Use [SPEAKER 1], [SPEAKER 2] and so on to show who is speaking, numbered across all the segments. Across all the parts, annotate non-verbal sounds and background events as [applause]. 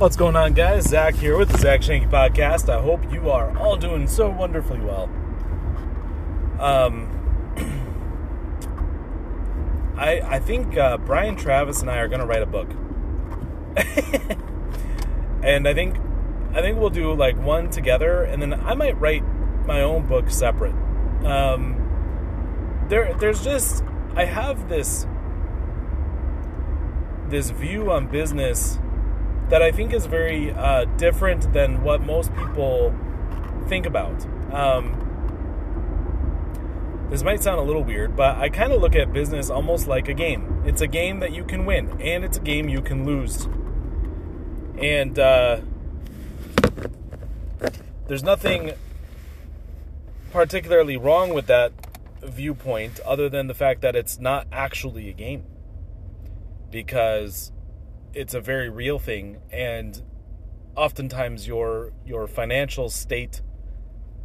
[SPEAKER 1] What's going on, guys? Zach here with the Zach Schuenke Podcast. I hope you are all doing so wonderfully well. Um, [clears throat] I I think uh, Brian Travis and I are going to write a book, [laughs] and I think I think we'll do like one together, and then I might write my own book separate. Um, there there's just I have this this view on business that I think is very uh, different than what most people think about. Um, this might sound a little weird, but I kind of look at business almost like a game. It's a game that you can win, and it's a game you can lose. And uh, there's nothing particularly wrong with that viewpoint other than the fact that it's not actually a game. Because it's a very real thing and oftentimes your your financial state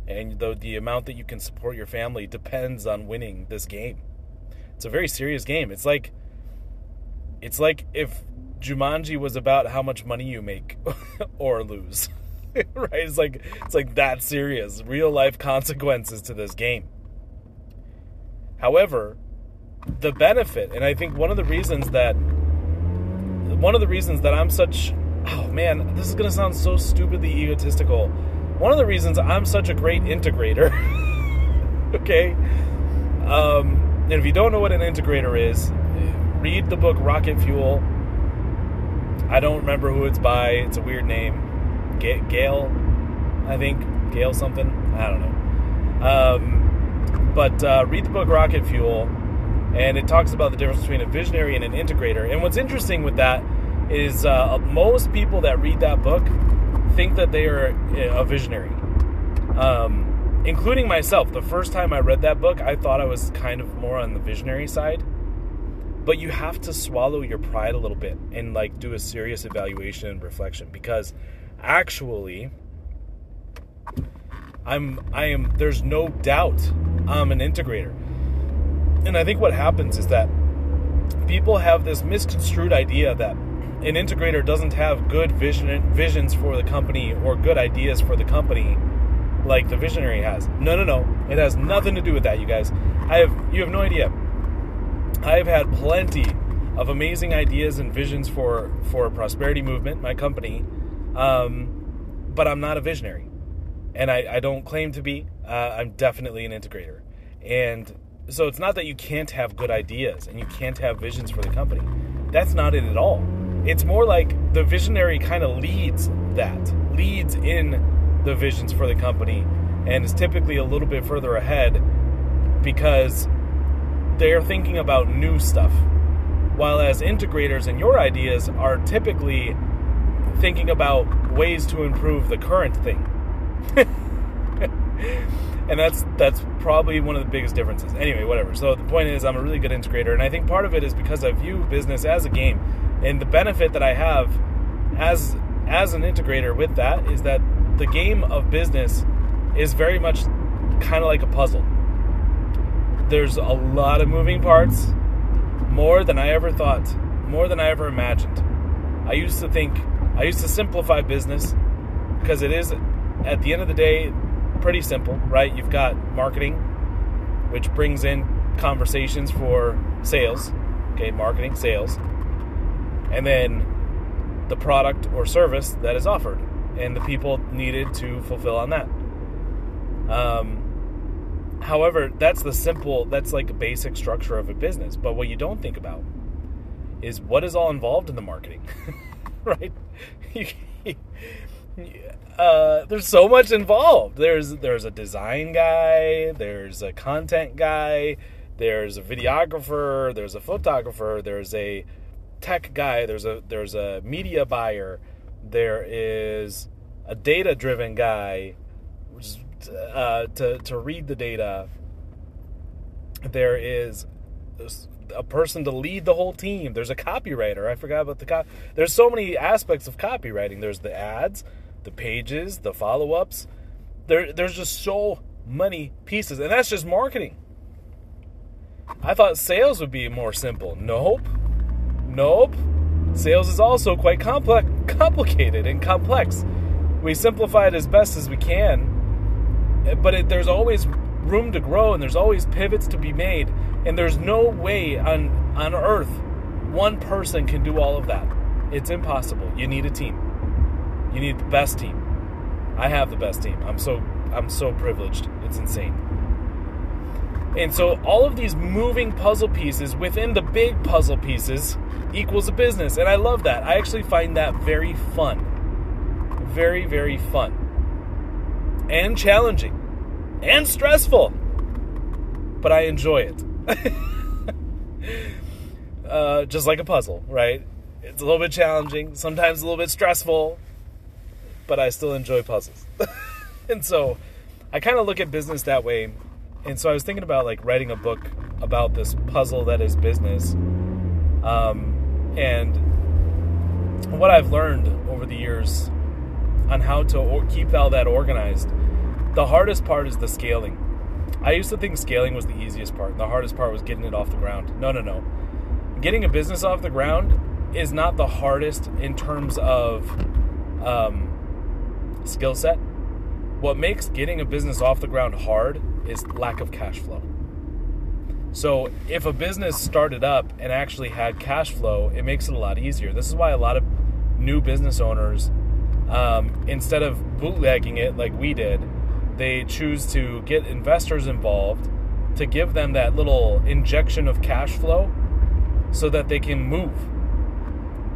[SPEAKER 1] and the the amount that you can support your family depends on winning this game. It's a very serious game. It's like it's like if Jumanji was about how much money you make [laughs] or lose. [laughs] right? It's like it's like that serious. Real life consequences to this game. However, the benefit, and I think one of the reasons that one of the reasons that I'm such oh man, this is gonna sound so stupidly egotistical. One of the reasons I'm such a great integrator, [laughs] okay? Um, and if you don't know what an integrator is, read the book Rocket Fuel. I don't remember who it's by. It's a weird name. G- Gail, I think. Gail something. I don't know. Um, but uh, read the book Rocket Fuel and it talks about the difference between a visionary and an integrator. And what's interesting with that is uh, most people that read that book think that they are a visionary, um, including myself. The first time I read that book, I thought I was kind of more on the visionary side. But you have to swallow your pride a little bit and like do a serious evaluation and reflection because actually I'm I am there's no doubt I'm an integrator and I think what happens is that people have this misconstrued idea that an integrator doesn't have good vision visions for the company or good ideas for the company like the visionary has. No, no, no. It has nothing to do with that, you guys. I have you have no idea. I have had plenty of amazing ideas and visions for for prosperity movement, my company, um, but I'm not a visionary, and I, I don't claim to be. Uh, I'm definitely an integrator, and so it's not that you can't have good ideas and you can't have visions for the company. That's not it at all. It's more like the visionary kind of leads that, leads in the visions for the company, and is typically a little bit further ahead because they're thinking about new stuff. While as integrators and your ideas are typically thinking about ways to improve the current thing. [laughs] and that's that's probably one of the biggest differences. Anyway, whatever. So the point is, I'm a really good integrator, and I think part of it is because I view business as a game, and the benefit that I have as as an integrator with that is that the game of business is very much kind of like a puzzle. There's a lot of moving parts, more than I ever thought, more than I ever imagined. I used to think, I used to simplify business because it is, at the end of the day, pretty simple, right? You've got marketing, which brings in conversations for sales, okay, marketing, sales, and then the product or service that is offered and the people needed to fulfill on that. Um, however, that's the simple, that's like a basic structure of a business. But what you don't think about is what is all involved in the marketing, [laughs] right? [laughs] uh, there's so much involved. There's there's a design guy, there's a content guy, there's a videographer, there's a photographer, there's a tech guy, there's a there's a media buyer, there is a data driven guy, uh, to to read the data. There is a person to lead the whole team. There's a copywriter. I forgot about the cop. There's so many aspects of copywriting. There's the ads the pages, the follow ups. There, there's just so many pieces, and that's just marketing. I thought sales would be more simple. Nope. Nope. Sales is also quite complex complicated and complex. We simplify it as best as we can, but it, there's always room to grow and there's always pivots to be made. And there's no way on, on earth one person can do all of that. It's impossible. You need a team. You need the best team. I have the best team. I'm so I'm so privileged. It's insane. And so all of these moving puzzle pieces within the big puzzle pieces equals a business. And I love that. I actually find that very fun. Very, very fun. And challenging. And stressful. But I enjoy it. [laughs] uh, just like a puzzle, right? It's a little bit challenging, sometimes a little bit stressful, but I still enjoy puzzles. [laughs] and so I kind of look at business that way. And so I was thinking about like writing a book about this puzzle that is business. Um, and what I've learned over the years on how to or- keep all that organized. The hardest part is the scaling. I used to think scaling was the easiest part. The hardest part was getting it off the ground. No, no, no. Getting a business off the ground is not the hardest in terms of um, skill set. What makes getting a business off the ground hard is lack of cash flow. So, if a business started up and actually had cash flow, it makes it a lot easier. This is why a lot of new business owners, um, instead of bootlegging it like we did, they choose to get investors involved to give them that little injection of cash flow so that they can move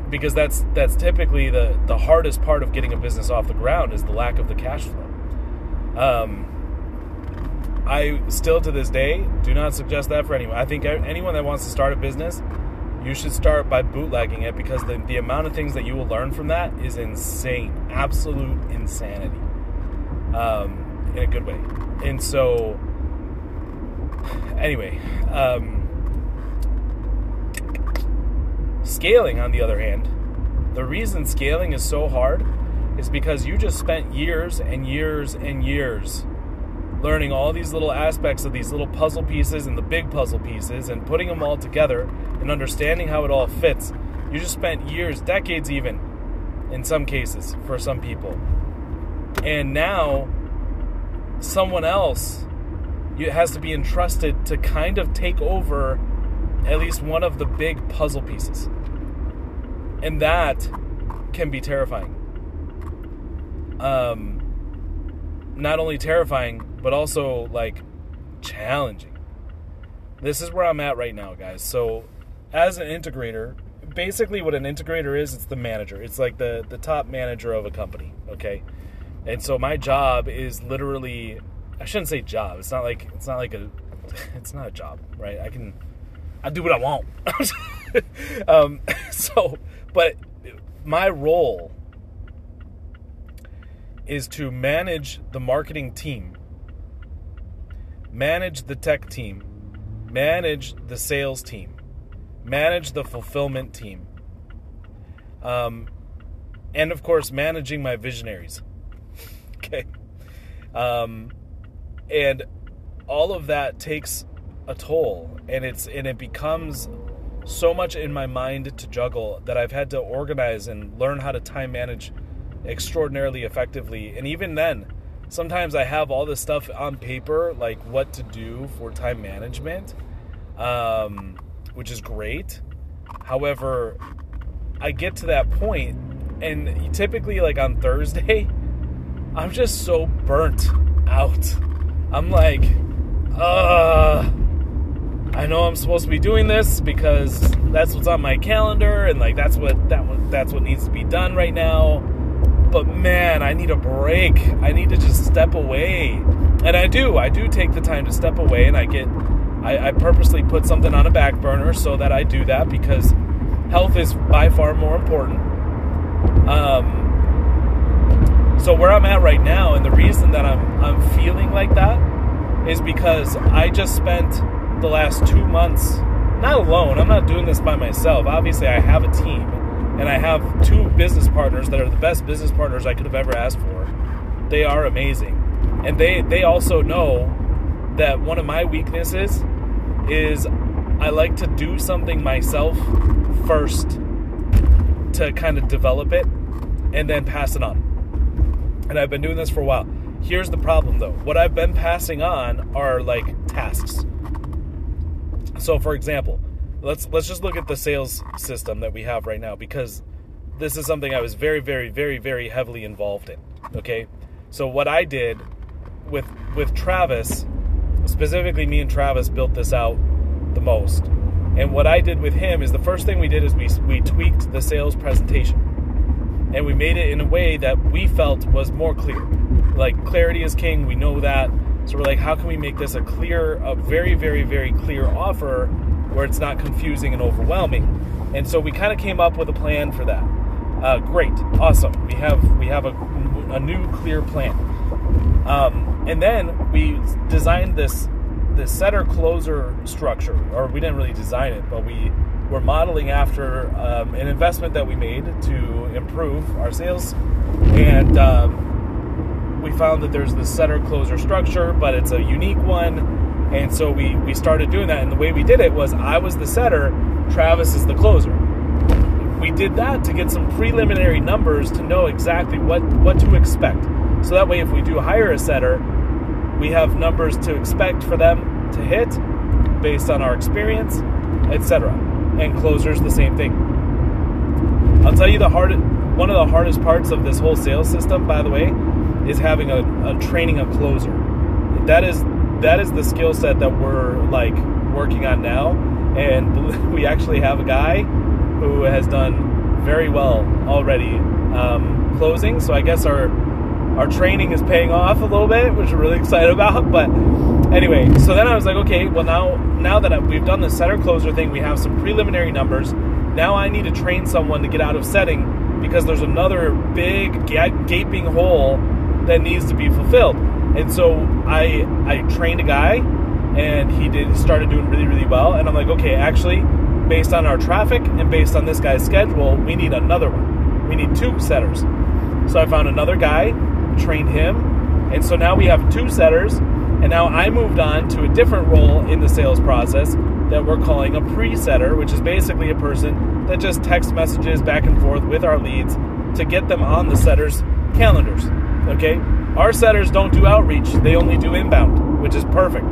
[SPEAKER 1] because that's that's typically the the hardest part of getting a business off the ground is the lack of the cash flow. Um, I still to this day do not suggest that for anyone. I think anyone that wants to start a business, you should start by bootlegging it because the, the amount of things that you will learn from that is insane, absolute insanity, um, in a good way. And so, anyway, um, Scaling, on the other hand, the reason scaling is so hard is because you just spent years and years and years learning all these little aspects of these little puzzle pieces and the big puzzle pieces and putting them all together and understanding how it all fits. You just spent years, decades even, in some cases, for some people. And now, someone else has to be entrusted to kind of take over at least one of the big puzzle pieces. And that can be terrifying. Um, not only terrifying, but also like challenging. This is where I'm at right now, guys. So, as an integrator, basically what an integrator is, it's the manager. It's like the the top manager of a company, okay? And so my job is literally I shouldn't say job. It's not like it's not like a [laughs] it's not a job, right? I can I do what I want. [laughs] um, [laughs] so, but my role is to manage the marketing team, manage the tech team, manage the sales team, manage the fulfillment team, um, and of course, managing my visionaries. [laughs] okay. Um, and all of that takes a toll and it's and it becomes so much in my mind to juggle that I've had to organize and learn how to time manage extraordinarily effectively. And even then, sometimes I have all this stuff on paper, like what to do for time management, um, which is great. However, I get to that point, and typically, like on Thursday, [laughs] I'm just so burnt out. I'm like, uh, I know I'm supposed to be doing this because that's what's on my calendar and like that's what that that's what needs to be done right now. But man, I need a break. I need to just step away. And I do. I do take the time to step away and I get I, I purposely put something on a back burner so that I do that because health is by far more important. Um so where I'm at right now and the reason that I'm I'm feeling like that is because I just spent the last two months, not alone, I'm not doing this by myself. Obviously, I have a team and I have two business partners that are the best business partners I could have ever asked for. They are amazing. And they, they also know that one of my weaknesses is I like to do something myself first to kind of develop it and then pass it on. And I've been doing this for a while. Here's the problem though. What I've been passing on are like tasks. So for example, let's let's just look at the sales system that we have right now because this is something I was very very very very heavily involved in. Okay? So what I did with with Travis, specifically me and Travis built this out the most. And what I did with him is the first thing we did is we we tweaked the sales presentation. And we made it in a way that we felt was more clear. Like clarity is king, we know that. So we're like how can we make this a clear a very very very clear offer where it's not confusing and overwhelming? And so we kind of came up with a plan for that. Uh, great, awesome. We have we have a, a new clear plan. Um, and then we designed this this setter closer structure, or we didn't really design it, but we were modeling after um, an investment that we made to improve our sales, and um, we found that there's this setter closer structure, but it's a unique one, and so we we started doing that. And the way we did it was I was the setter, Travis is the closer. We did that to get some preliminary numbers to know exactly what what to expect. So that way, if we do hire a setter, we have numbers to expect for them to hit based on our experience, etc. And closers the same thing. I'll tell you the hard one of the hardest parts of this whole sales system, by the way, is having a, a training a closer. That is that is the skill set that we're like working on now, and [laughs] we actually have a guy who has done very well already um, closing. So I guess our our training is paying off a little bit, which we're really excited [laughs] about. But anyway, so then I was like, okay, well now now that we've done the setter closer thing, we have some preliminary numbers. Now I need to train someone to get out of setting because there's another big gaping hole that needs to be fulfilled. And so I I trained a guy, and he did started doing really really well. And I'm like, okay, actually, based on our traffic and based on this guy's schedule, we need another one. We need two setters. So I found another guy trained him. And so now we have two setters. And now I moved on to a different role in the sales process that we're calling a pre setter, which is basically a person that just text messages back and forth with our leads to get them on the setters' calendars. Okay? Our setters don't do outreach, they only do inbound, which is perfect.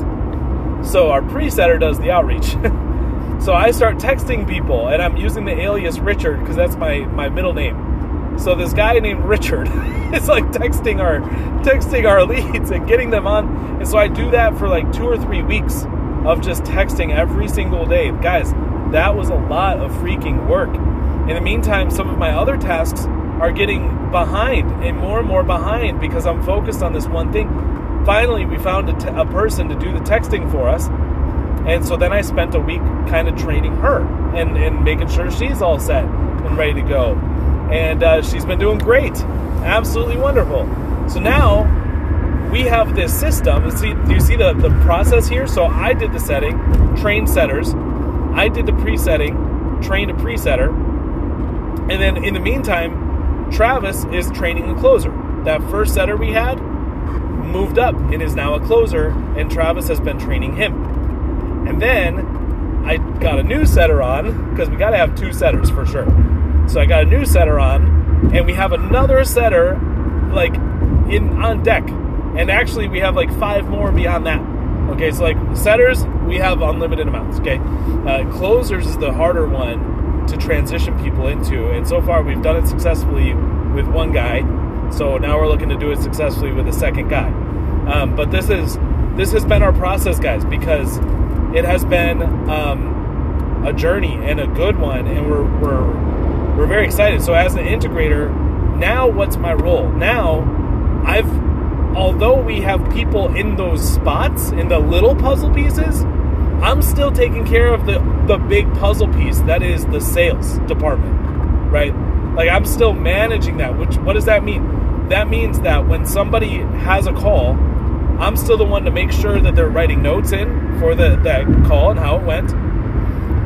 [SPEAKER 1] So our pre setter does the outreach. [laughs] so I start texting people, and I'm using the alias Richard because that's my, my middle name. So this guy named Richard [laughs] is like texting our texting our [laughs] leads and getting them on. And so I do that for like two or three weeks of just texting every single day. Guys, that was a lot of freaking work. In the meantime, some of my other tasks are getting behind and more and more behind because I'm focused on this one thing. Finally, we found a, t- a person to do the texting for us. And so then I spent a week kind of training her and, and making sure she's all set and ready to go and uh, she's been doing great, absolutely wonderful. So now we have this system. See, do you see the, the process here? So I did the setting, trained setters. I did the pre-setting, trained a pre-setter, and then in the meantime, Travis is training the closer. That first setter we had moved up and is now a closer, and Travis has been training him. And then I got a new setter on because we got to have two setters for sure. So I got a new setter on, and we have another setter like in on deck. And actually, we have like five more beyond that. Okay, so like setters, we have unlimited amounts. Okay, uh, closers is the harder one to transition people into, and so far we've done it successfully with one guy. So now we're looking to do it successfully with a second guy. Um, but this is this has been our process, guys, because it has been um, a journey and a good one, and we're we're we're very excited. So as an integrator, now what's my role? Now I've although we have people in those spots in the little puzzle pieces, I'm still taking care of the the big puzzle piece that is the sales department. Right? Like I'm still managing that, which what does that mean? That means that when somebody has a call, I'm still the one to make sure that they're writing notes in for the that call and how it went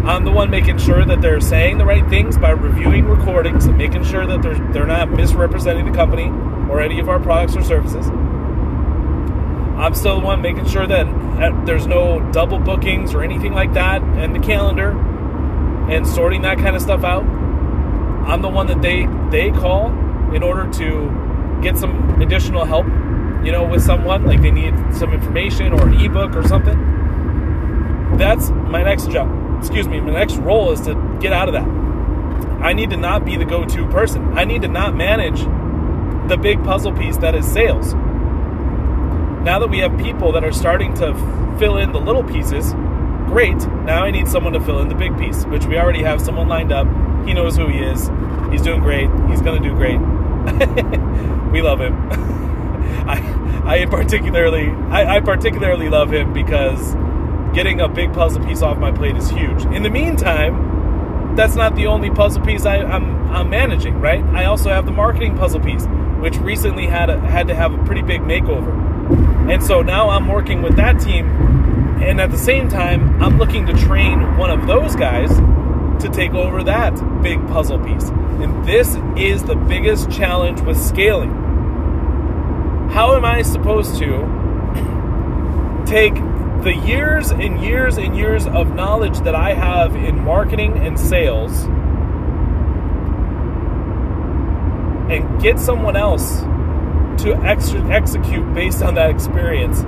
[SPEAKER 1] I'm the one making sure that they're saying the right things by reviewing recordings and making sure that they're they're not misrepresenting the company or any of our products or services. I'm still the one making sure that there's no double bookings or anything like that in the calendar and sorting that kind of stuff out. I'm the one that they they call in order to get some additional help, you know, with someone, like they need some information or an ebook or something. That's my next job. Excuse me, my next role is to get out of that. I need to not be the go to person. I need to not manage the big puzzle piece that is sales. Now that we have people that are starting to fill in the little pieces, great. Now I need someone to fill in the big piece, which we already have someone lined up. He knows who he is. He's doing great. He's going to do great. [laughs] we love him. [laughs] I, I particularly, I, I particularly love him because getting a big puzzle piece off my plate is huge. In the meantime, that's not the only puzzle piece I, am I'm, I'm managing, right? I also have the marketing puzzle piece, which recently had a, had to have a pretty big makeover. And so now I'm working with that team, and at the same time, I'm looking to train one of those guys to take over that big puzzle piece. And this is the biggest challenge with scaling. How am I supposed to take the years and years and years of knowledge that I have in marketing and sales and get someone else to ex- execute based on that experience.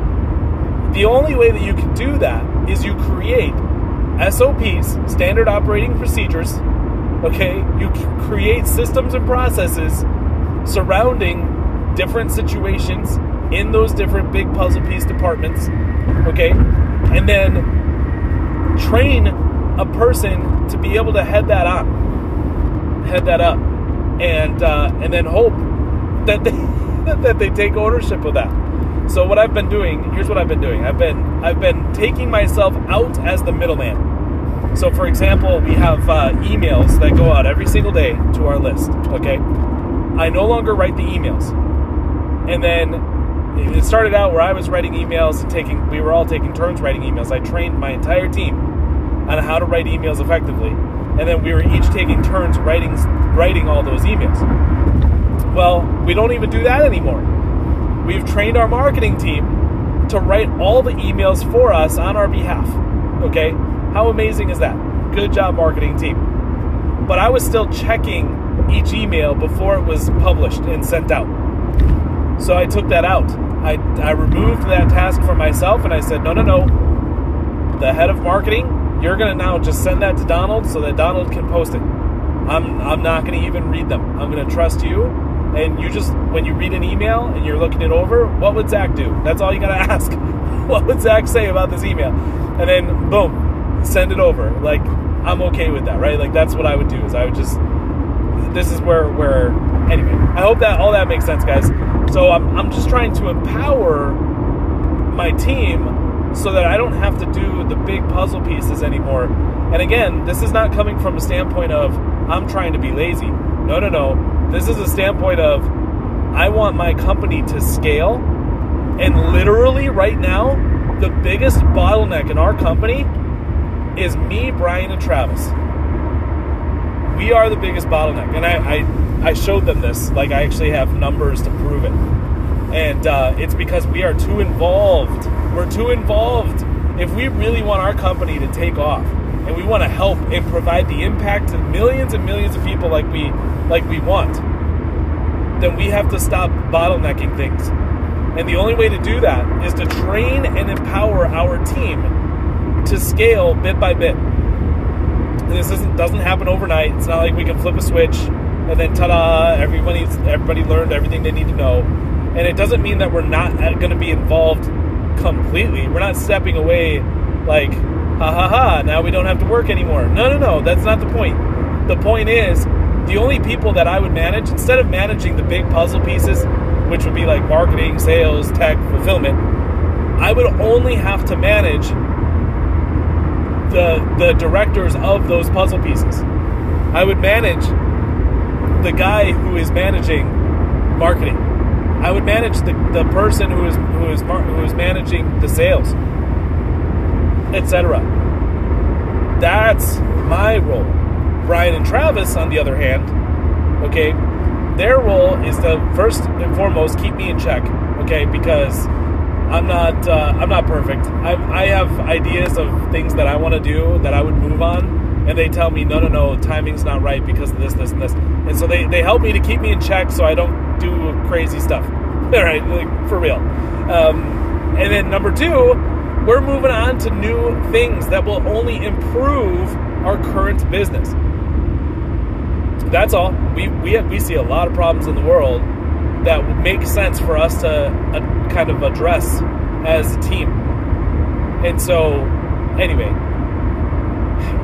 [SPEAKER 1] The only way that you can do that is you create SOPs, standard operating procedures. Okay, you create systems and processes surrounding different situations in those different big puzzle piece departments. Okay, and then train a person to be able to head that up, head that up, and uh, and then hope that they [laughs] that they take ownership of that. So what I've been doing, here's what I've been doing. I've been I've been taking myself out as the middleman. So for example, we have uh, emails that go out every single day to our list. Okay, I no longer write the emails, and then it started out where I was writing emails and taking. We were all taking turns writing emails. I trained my entire team on how to write emails effectively, and then we were each taking turns writing writing all those emails. Well, we don't even do that anymore. We've trained our marketing team to write all the emails for us on our behalf. Okay? How amazing is that? Good job, marketing team. But I was still checking each email before it was published and sent out. So I took that out. I, I removed that task for myself and I said, no, no, no. The head of marketing, you're going to now just send that to Donald so that Donald can post it. I'm, I'm not going to even read them. I'm going to trust you and you just when you read an email and you're looking it over, what would Zach do? That's all you gotta [laughs] ask. what would Zach say about this email? And then boom, send it over. Like I'm okay with that, right? Like that's what I would do. Is I would just this is where where anyway. I hope that all that makes sense, guys. So I'm I'm just trying to empower my team so that I don't have to do the big puzzle pieces anymore. And again, this is not coming from a standpoint of I'm trying to be lazy. No, no, no this is a standpoint of I want my company to scale. And literally, right now, the biggest bottleneck in our company is me, Brian, and Travis. We are the biggest bottleneck. And I, I, I showed them this. Like, I actually have numbers to prove it. And uh, it's because we are too involved. We're too involved. If we really want our company to take off, and we want to help and provide the impact to millions and millions of people like we like we want, then we have to stop bottlenecking things. And the only way to do that is to train and empower our team to scale bit by bit. And this isn't, doesn't happen overnight. It's not like we can flip a switch and then ta-da, everybody's everybody learned everything they need to know. And it doesn't mean that we're not uh, going to be involved completely. We're not stepping away like ha ha ha, now we don't have to work anymore. No, no, no, that's not the point. The point is, the only people that I would manage, instead of managing the big puzzle pieces, which would be like marketing, sales, tech, fulfillment, I would only have to manage the the directors of those puzzle pieces. I would manage the guy who is managing marketing. I would manage the, the person who is who is who is managing the sales etc. That's my role. Brian and Travis, on the other hand, okay, their role is to first and foremost keep me in check, okay, because I'm not uh, I'm not perfect. I, I have ideas of things that I want to do that I would move on, and they tell me, no, no, no, timing's not right because of this, this, and this. And so they, they help me to keep me in check so I don't do crazy stuff. [laughs] All right, like, for real. Um, and then number two, we're moving on to new things that will only improve our current business. That's all. We, we, have, we see a lot of problems in the world that would make sense for us to uh, kind of address as a team. And so, anyway,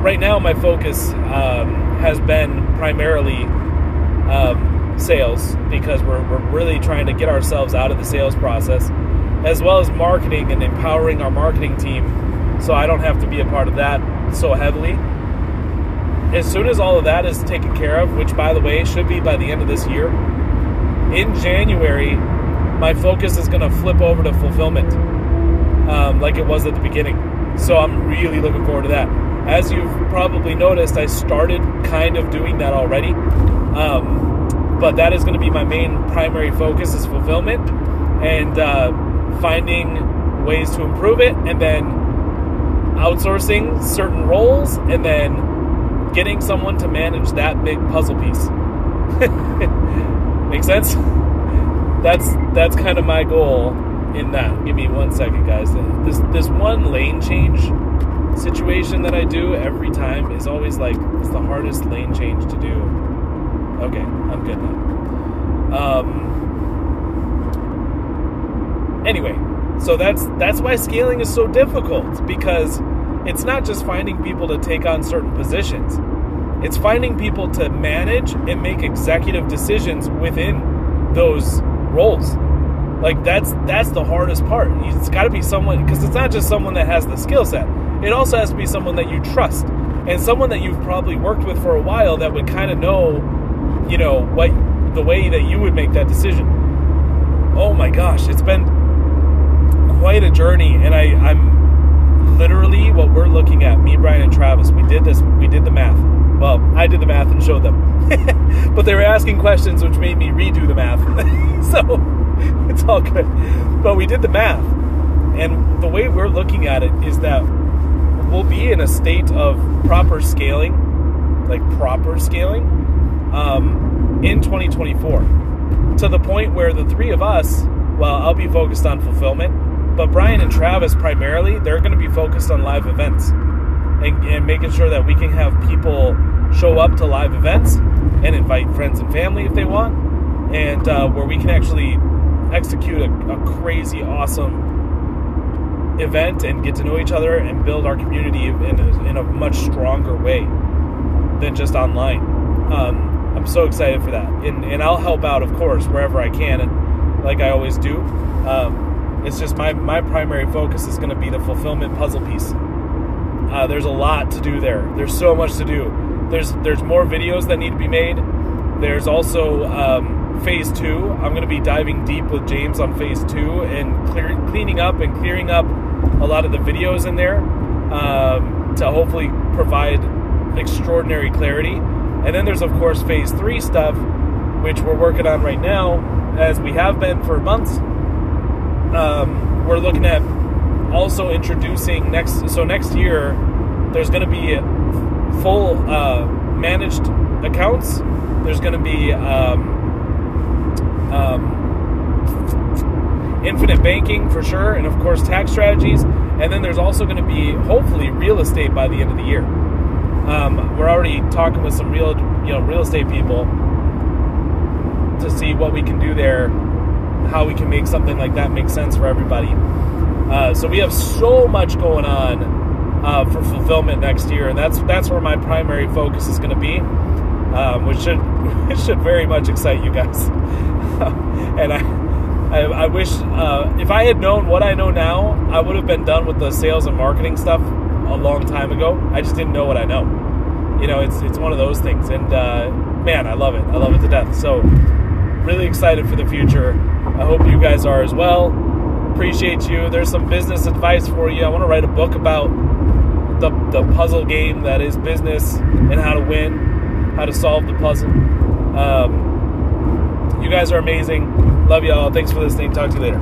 [SPEAKER 1] right now my focus um, has been primarily um, sales because we're, we're really trying to get ourselves out of the sales process, as well as marketing and empowering our marketing team so I don't have to be a part of that so heavily. As soon as all of that is taken care of, which by the way should be by the end of this year, in January, my focus is going to flip over to fulfillment um, like it was at the beginning. So I'm really looking forward to that. As you've probably noticed, I started kind of doing that already. Um, but that is going to be my main primary focus is fulfillment and uh, finding ways to improve it and then outsourcing certain roles and then getting someone to manage that big puzzle piece. [laughs] Make sense? That's that's kind of my goal in that. Give me one second, guys. This this one lane change situation that I do every time is always like it's the hardest lane change to do. Okay, I'm good now. Um, anyway, so that's that's why scaling is so difficult because it's not just finding people to take on certain positions. It's finding people to manage and make executive decisions within those roles. Like that's that's the hardest part. It's got to be someone because it's not just someone that has the skill set. It also has to be someone that you trust and someone that you've probably worked with for a while that would kind of know, you know, what the way that you would make that decision. Oh my gosh, it's been quite a journey, and I I'm literally what we're looking at. Me, Brian, and Travis. We did this. We did the math well, I did the math and showed them. [laughs] but they were asking questions which made me redo the math. [laughs] so it's all good. But we did the math. And the way we're looking at it is that we'll be in a state of proper scaling, like proper scaling, um, in 2024. To the point where the three of us, well, I'll be focused on fulfillment, but Brian and Travis primarily, they're going to be focused on live events and, and making sure that we can have people show up to live events and invite friends and family if they want, and uh, where we can actually execute a, a, crazy, awesome event and get to know each other and build our community in a, in a much stronger way than just online. Um, I'm so excited for that, and, and I'll help out, of course, wherever I can, and like I always do. Um, it's just my my primary focus is going to be the fulfillment puzzle piece. Uh, there's a lot to do there. There's so much to do there's there's more videos that need to be made. There's also um, phase two. I'm going to be diving deep with James on phase two and clear, cleaning up and clearing up a lot of the videos in there um, to hopefully provide extraordinary clarity. And then there's of course phase three stuff, which we're working on right now, as we have been for months. Um, we're looking at also introducing next. So next year, there's going to be full uh, managed accounts. There's going to be um, um, infinite banking for sure, and of course tax strategies. And then there's also going to be hopefully real estate by the end of the year. Um, we're already talking with some real, you know, real estate people to see what we can do there, how we can make something like that make sense for everybody. Uh, so we have so much going on uh, for fulfillment next year, and that's that's where my primary focus is going to be, um, which should [laughs] which should very much excite you guys. [laughs] and I, I, I wish uh, if I had known what I know now, I would have been done with the sales and marketing stuff a long time ago. I just didn't know what I know. You know, it's it's one of those things, and uh, man, I love it. I love it to death. So, really excited for the future. I hope you guys are as well. Appreciate you. There's some business advice for you. I want to write a book about the, the puzzle game that is business and how to win, how to solve the puzzle. Um, you guys are amazing. Love y'all. Thanks for listening. Talk to you later.